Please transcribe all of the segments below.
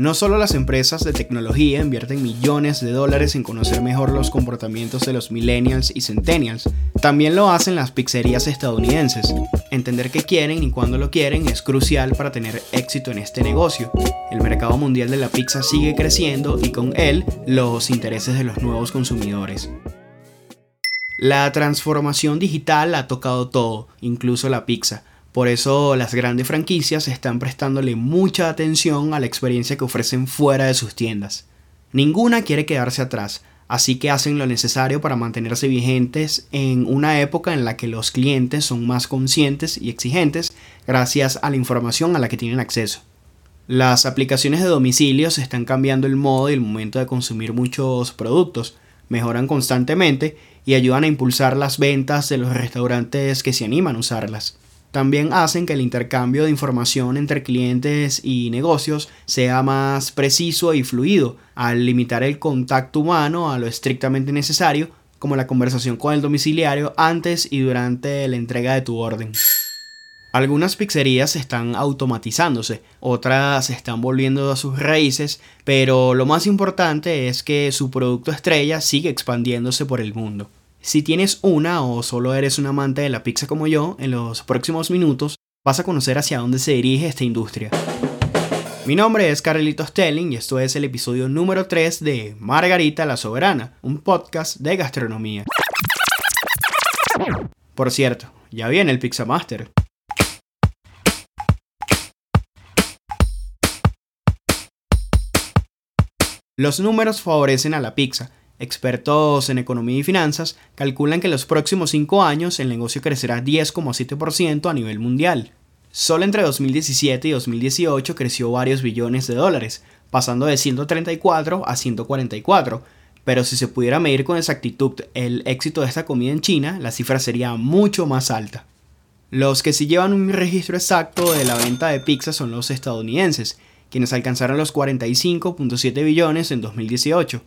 No solo las empresas de tecnología invierten millones de dólares en conocer mejor los comportamientos de los millennials y centennials, también lo hacen las pizzerías estadounidenses. Entender qué quieren y cuándo lo quieren es crucial para tener éxito en este negocio. El mercado mundial de la pizza sigue creciendo y con él los intereses de los nuevos consumidores. La transformación digital ha tocado todo, incluso la pizza. Por eso las grandes franquicias están prestándole mucha atención a la experiencia que ofrecen fuera de sus tiendas. Ninguna quiere quedarse atrás, así que hacen lo necesario para mantenerse vigentes en una época en la que los clientes son más conscientes y exigentes gracias a la información a la que tienen acceso. Las aplicaciones de domicilios están cambiando el modo y el momento de consumir muchos productos, mejoran constantemente y ayudan a impulsar las ventas de los restaurantes que se animan a usarlas también hacen que el intercambio de información entre clientes y negocios sea más preciso y fluido, al limitar el contacto humano a lo estrictamente necesario, como la conversación con el domiciliario antes y durante la entrega de tu orden. Algunas pizzerías están automatizándose, otras están volviendo a sus raíces, pero lo más importante es que su producto estrella sigue expandiéndose por el mundo. Si tienes una o solo eres un amante de la pizza como yo, en los próximos minutos vas a conocer hacia dónde se dirige esta industria. Mi nombre es Carlitos Stelling y esto es el episodio número 3 de Margarita la Soberana, un podcast de gastronomía. Por cierto, ya viene el Pizza Master. Los números favorecen a la pizza, Expertos en economía y finanzas calculan que en los próximos 5 años el negocio crecerá 10,7% a nivel mundial. Solo entre 2017 y 2018 creció varios billones de dólares, pasando de 134 a 144, pero si se pudiera medir con exactitud el éxito de esta comida en China, la cifra sería mucho más alta. Los que sí llevan un registro exacto de la venta de pizza son los estadounidenses, quienes alcanzaron los 45.7 billones en 2018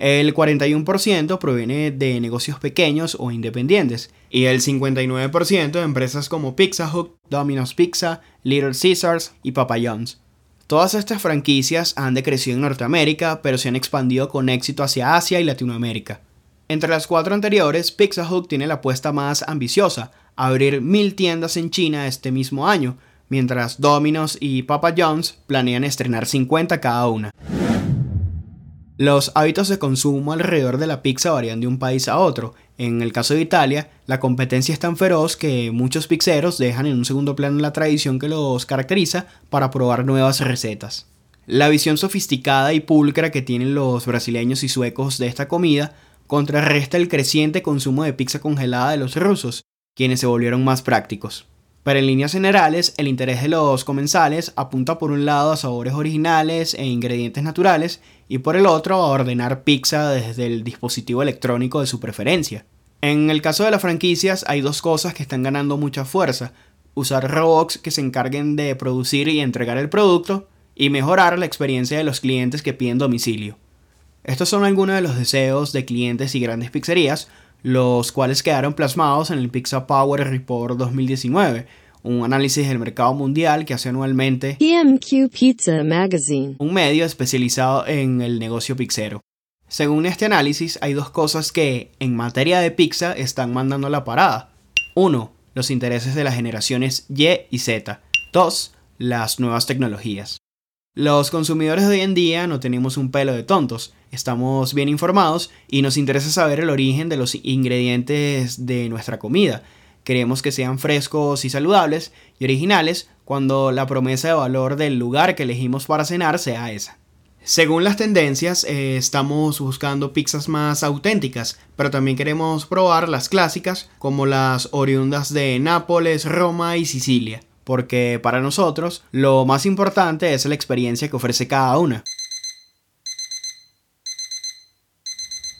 el 41% proviene de negocios pequeños o independientes y el 59% de empresas como Pizza Hut, Domino's Pizza, Little Caesars y Papa John's. Todas estas franquicias han decrecido en Norteamérica, pero se han expandido con éxito hacia Asia y Latinoamérica. Entre las cuatro anteriores, Pizza Hut tiene la apuesta más ambiciosa, abrir mil tiendas en China este mismo año, mientras Domino's y Papa John's planean estrenar 50 cada una. Los hábitos de consumo alrededor de la pizza varían de un país a otro. En el caso de Italia, la competencia es tan feroz que muchos pizzeros dejan en un segundo plano la tradición que los caracteriza para probar nuevas recetas. La visión sofisticada y pulcra que tienen los brasileños y suecos de esta comida contrarresta el creciente consumo de pizza congelada de los rusos, quienes se volvieron más prácticos. Pero en líneas generales, el interés de los comensales apunta por un lado a sabores originales e ingredientes naturales y por el otro a ordenar pizza desde el dispositivo electrónico de su preferencia. En el caso de las franquicias hay dos cosas que están ganando mucha fuerza. Usar robots que se encarguen de producir y entregar el producto y mejorar la experiencia de los clientes que piden domicilio. Estos son algunos de los deseos de clientes y grandes pizzerías, los cuales quedaron plasmados en el Pizza Power Report 2019, un análisis del mercado mundial que hace anualmente PMQ Pizza Magazine, un medio especializado en el negocio pixero. Según este análisis, hay dos cosas que, en materia de pizza, están mandando la parada. 1. Los intereses de las generaciones Y y Z. 2. Las nuevas tecnologías. Los consumidores de hoy en día no tenemos un pelo de tontos, estamos bien informados y nos interesa saber el origen de los ingredientes de nuestra comida. Queremos que sean frescos y saludables y originales cuando la promesa de valor del lugar que elegimos para cenar sea esa. Según las tendencias, eh, estamos buscando pizzas más auténticas, pero también queremos probar las clásicas como las oriundas de Nápoles, Roma y Sicilia porque para nosotros lo más importante es la experiencia que ofrece cada una.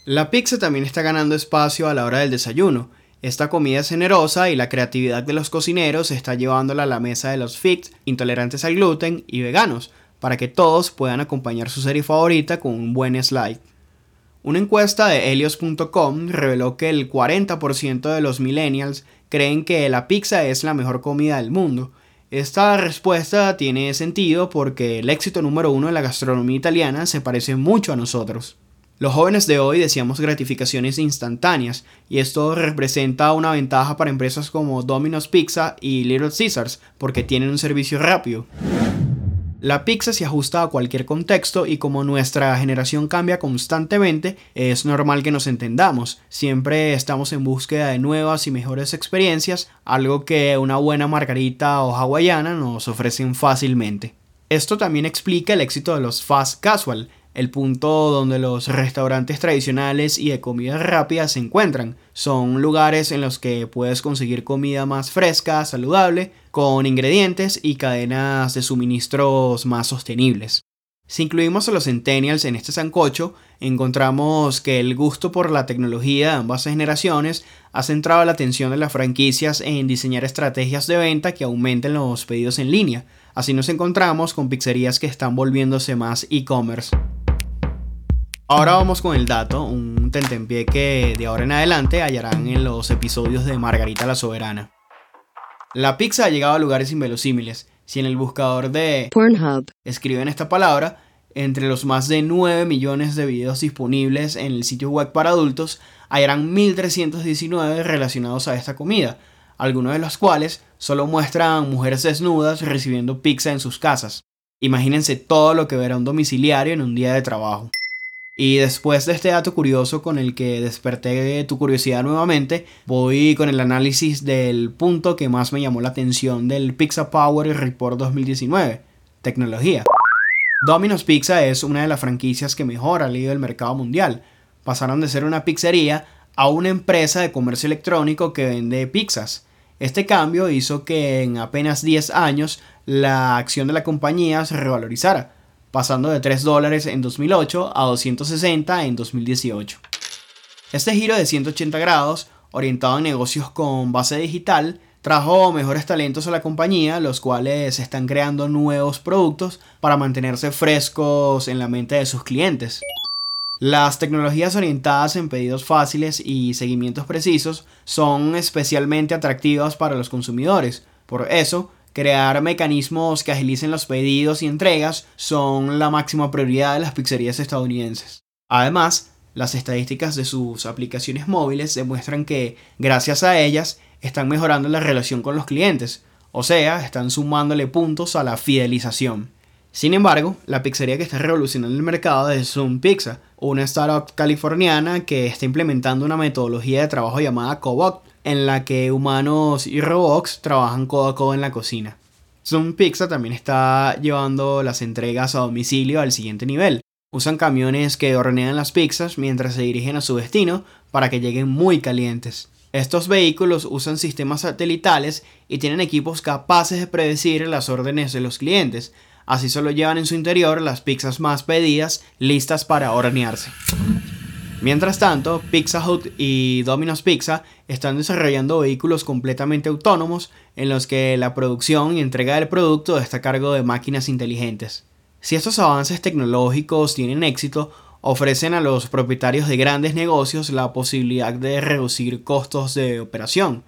La pizza también está ganando espacio a la hora del desayuno. Esta comida es generosa y la creatividad de los cocineros está llevándola a la mesa de los fits, intolerantes al gluten y veganos, para que todos puedan acompañar su serie favorita con un buen slide. Una encuesta de Helios.com reveló que el 40% de los millennials creen que la pizza es la mejor comida del mundo, Esta respuesta tiene sentido porque el éxito número uno de la gastronomía italiana se parece mucho a nosotros. Los jóvenes de hoy deseamos gratificaciones instantáneas y esto representa una ventaja para empresas como Domino's Pizza y Little Caesars porque tienen un servicio rápido. La pizza se ajusta a cualquier contexto y como nuestra generación cambia constantemente, es normal que nos entendamos. Siempre estamos en búsqueda de nuevas y mejores experiencias, algo que una buena margarita o hawaiana nos ofrecen fácilmente. Esto también explica el éxito de los fast casual, el punto donde los restaurantes tradicionales y de comida rápida se encuentran. Son lugares en los que puedes conseguir comida más fresca, saludable, con ingredientes y cadenas de suministros más sostenibles. Si incluimos a los centennials en este sancocho, encontramos que el gusto por la tecnología de ambas generaciones ha centrado la atención de las franquicias en diseñar estrategias de venta que aumenten los pedidos en línea. Así nos encontramos con pizzerías que están volviéndose más e-commerce. Ahora vamos con el dato, un tentempié que de ahora en adelante hallarán en los episodios de Margarita la Soberana. La pizza ha llegado a lugares inverosímiles. Si en el buscador de Pornhub escriben esta palabra, entre los más de 9 millones de videos disponibles en el sitio web para adultos, hallarán 1319 relacionados a esta comida, algunos de los cuales solo muestran mujeres desnudas recibiendo pizza en sus casas. Imagínense todo lo que verá un domiciliario en un día de trabajo. Y después de este dato curioso con el que desperté tu curiosidad nuevamente, voy con el análisis del punto que más me llamó la atención del Pizza Power Report 2019, tecnología. Domino's Pizza es una de las franquicias que mejor ha leído el mercado mundial. Pasaron de ser una pizzería a una empresa de comercio electrónico que vende pizzas. Este cambio hizo que en apenas 10 años la acción de la compañía se revalorizara pasando de 3 dólares en 2008 a 260 en 2018. Este giro de 180 grados, orientado en negocios con base digital, trajo mejores talentos a la compañía, los cuales están creando nuevos productos para mantenerse frescos en la mente de sus clientes. Las tecnologías orientadas en pedidos fáciles y seguimientos precisos son especialmente atractivas para los consumidores. Por eso, Crear mecanismos que agilicen los pedidos y entregas son la máxima prioridad de las pizzerías estadounidenses. Además, las estadísticas de sus aplicaciones móviles demuestran que, gracias a ellas, están mejorando la relación con los clientes, o sea, están sumándole puntos a la fidelización. Sin embargo, la pizzería que está revolucionando el mercado es Zoom Pizza, una startup californiana que está implementando una metodología de trabajo llamada Cobot, en la que humanos y robots trabajan codo a codo en la cocina. Zoom Pizza también está llevando las entregas a domicilio al siguiente nivel. Usan camiones que hornean las pizzas mientras se dirigen a su destino para que lleguen muy calientes. Estos vehículos usan sistemas satelitales y tienen equipos capaces de predecir las órdenes de los clientes, así solo llevan en su interior las pizzas más pedidas listas para hornearse. Mientras tanto, Pizza Hut y Domino's Pizza están desarrollando vehículos completamente autónomos en los que la producción y entrega del producto está a cargo de máquinas inteligentes. Si estos avances tecnológicos tienen éxito, ofrecen a los propietarios de grandes negocios la posibilidad de reducir costos de operación.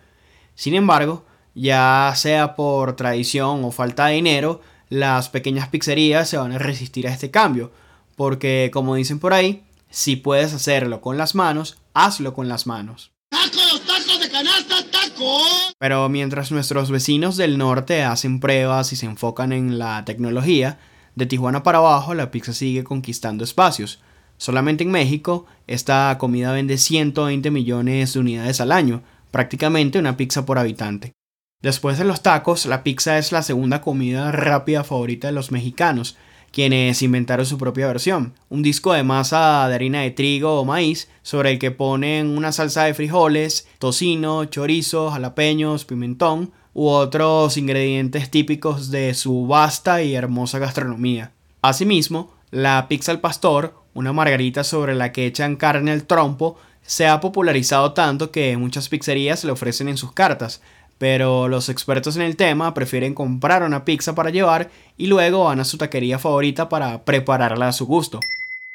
Sin embargo, ya sea por tradición o falta de dinero, las pequeñas pizzerías se van a resistir a este cambio, porque como dicen por ahí, si puedes hacerlo con las manos, hazlo con las manos. ¡Tacos, tacos de canasta, tacos! Pero mientras nuestros vecinos del norte hacen pruebas y se enfocan en la tecnología, de Tijuana para abajo la pizza sigue conquistando espacios. Solamente en México, esta comida vende 120 millones de unidades al año, prácticamente una pizza por habitante. Después de los tacos, la pizza es la segunda comida rápida favorita de los mexicanos, quienes inventaron su propia versión. Un disco de masa de harina de trigo o maíz sobre el que ponen una salsa de frijoles, tocino, chorizo, jalapeños, pimentón u otros ingredientes típicos de su vasta y hermosa gastronomía. Asimismo, la pizza al pastor, una margarita sobre la que echan carne al trompo, se ha popularizado tanto que muchas pizzerías le ofrecen en sus cartas, pero los expertos en el tema prefieren comprar una pizza para llevar y luego van a su taquería favorita para prepararla a su gusto.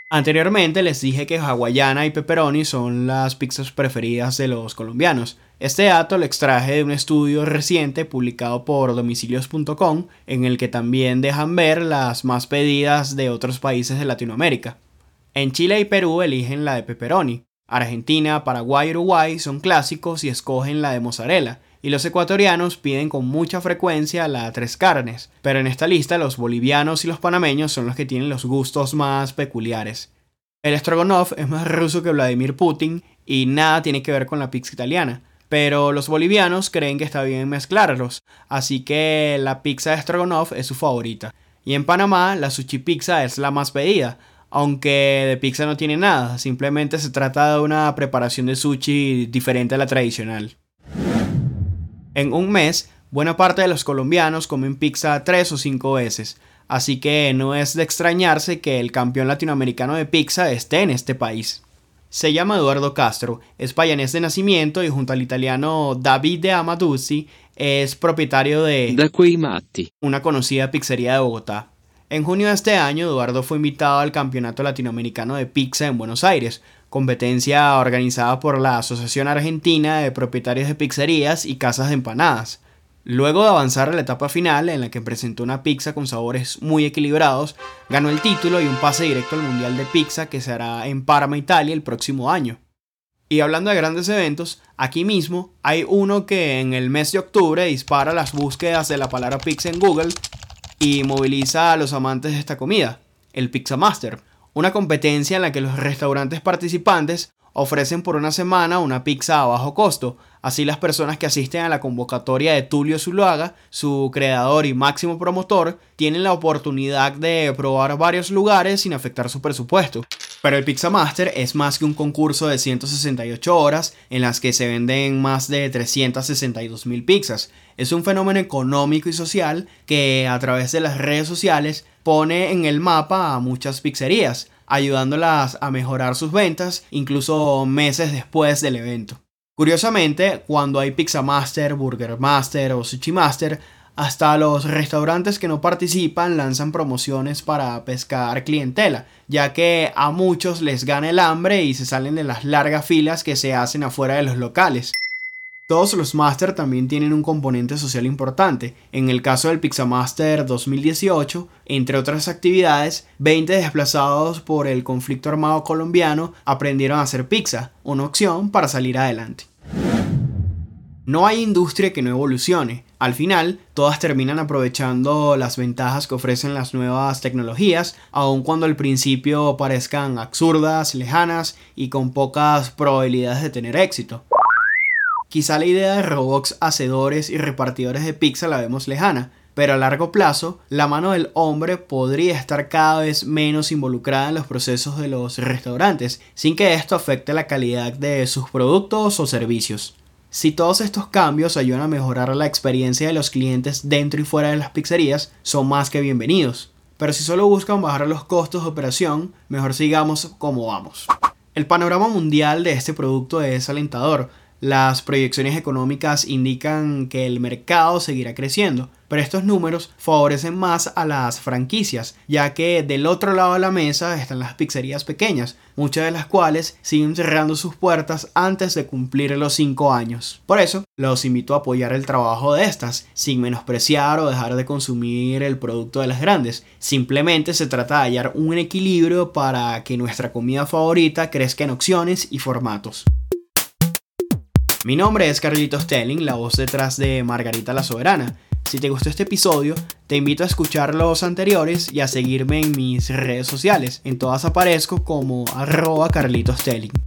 Anteriormente les dije que hawaiana y pepperoni son las pizzas preferidas de los colombianos. Este dato lo extraje de un estudio reciente publicado por domicilios.com en el que también dejan ver las más pedidas de otros países de Latinoamérica. En Chile y Perú eligen la de pepperoni. Argentina, Paraguay y Uruguay son clásicos y escogen la de mozzarella y los ecuatorianos piden con mucha frecuencia la tres carnes, pero en esta lista los bolivianos y los panameños son los que tienen los gustos más peculiares. El Strogonoff es más ruso que Vladimir Putin y nada tiene que ver con la pizza italiana, pero los bolivianos creen que está bien mezclarlos, así que la pizza de Strogonoff es su favorita. Y en Panamá la sushi pizza es la más pedida, aunque de pizza no tiene nada, simplemente se trata de una preparación de sushi diferente a la tradicional. En un mes, buena parte de los colombianos comen pizza tres o cinco veces, así que no es de extrañarse que el campeón latinoamericano de pizza esté en este país. Se llama Eduardo Castro, es payanés de nacimiento y junto al italiano David de Amaduzzi es propietario de Da quei matti. una conocida pizzería de Bogotá. En junio de este año, Eduardo fue invitado al Campeonato Latinoamericano de Pizza en Buenos Aires, competencia organizada por la Asociación Argentina de Propietarios de Pizzerías y Casas de Empanadas. Luego de avanzar a la etapa final, en la que presentó una pizza con sabores muy equilibrados, ganó el título y un pase directo al Mundial de Pizza que se hará en Parma, Italia, el próximo año. Y hablando de grandes eventos, aquí mismo hay uno que en el mes de octubre dispara las búsquedas de la palabra pizza en Google y moviliza a los amantes de esta comida, el Pizza Master, una competencia en la que los restaurantes participantes ofrecen por una semana una pizza a bajo costo. Así las personas que asisten a la convocatoria de Tulio Zuluaga, su creador y máximo promotor, tienen la oportunidad de probar varios lugares sin afectar su presupuesto. Pero el Pizza Master es más que un concurso de 168 horas en las que se venden más de 362 mil pizzas. Es un fenómeno económico y social que a través de las redes sociales pone en el mapa a muchas pizzerías, ayudándolas a mejorar sus ventas incluso meses después del evento. Curiosamente, cuando hay Pizza Master, Burger Master o Sushi Master, hasta los restaurantes que no participan lanzan promociones para pescar clientela, ya que a muchos les gana el hambre y se salen de las largas filas que se hacen afuera de los locales. Todos los Master también tienen un componente social importante. En el caso del Pixamaster 2018, entre otras actividades, 20 desplazados por el conflicto armado colombiano aprendieron a hacer pizza, una opción para salir adelante. No hay industria que no evolucione. Al final, todas terminan aprovechando las ventajas que ofrecen las nuevas tecnologías, aun cuando al principio parezcan absurdas, lejanas y con pocas probabilidades de tener éxito. Quizá la idea de robots hacedores y repartidores de pizza la vemos lejana, pero a largo plazo, la mano del hombre podría estar cada vez menos involucrada en los procesos de los restaurantes, sin que esto afecte la calidad de sus productos o servicios. Si todos estos cambios ayudan a mejorar la experiencia de los clientes dentro y fuera de las pizzerías, son más que bienvenidos. Pero si solo buscan bajar los costos de operación, mejor sigamos como vamos. El panorama mundial de este producto es alentador, las proyecciones económicas indican que el mercado seguirá creciendo, pero estos números favorecen más a las franquicias, ya que del otro lado de la mesa están las pizzerías pequeñas, muchas de las cuales siguen cerrando sus puertas antes de cumplir los 5 años. Por eso, los invito a apoyar el trabajo de estas, sin menospreciar o dejar de consumir el producto de las grandes. Simplemente se trata de hallar un equilibrio para que nuestra comida favorita crezca en opciones y formatos. Mi nombre es Carlitos Telling, la voz detrás de Margarita la Soberana. Si te gustó este episodio, te invito a escuchar los anteriores y a seguirme en mis redes sociales. En todas aparezco como arroba Carlitos Telling.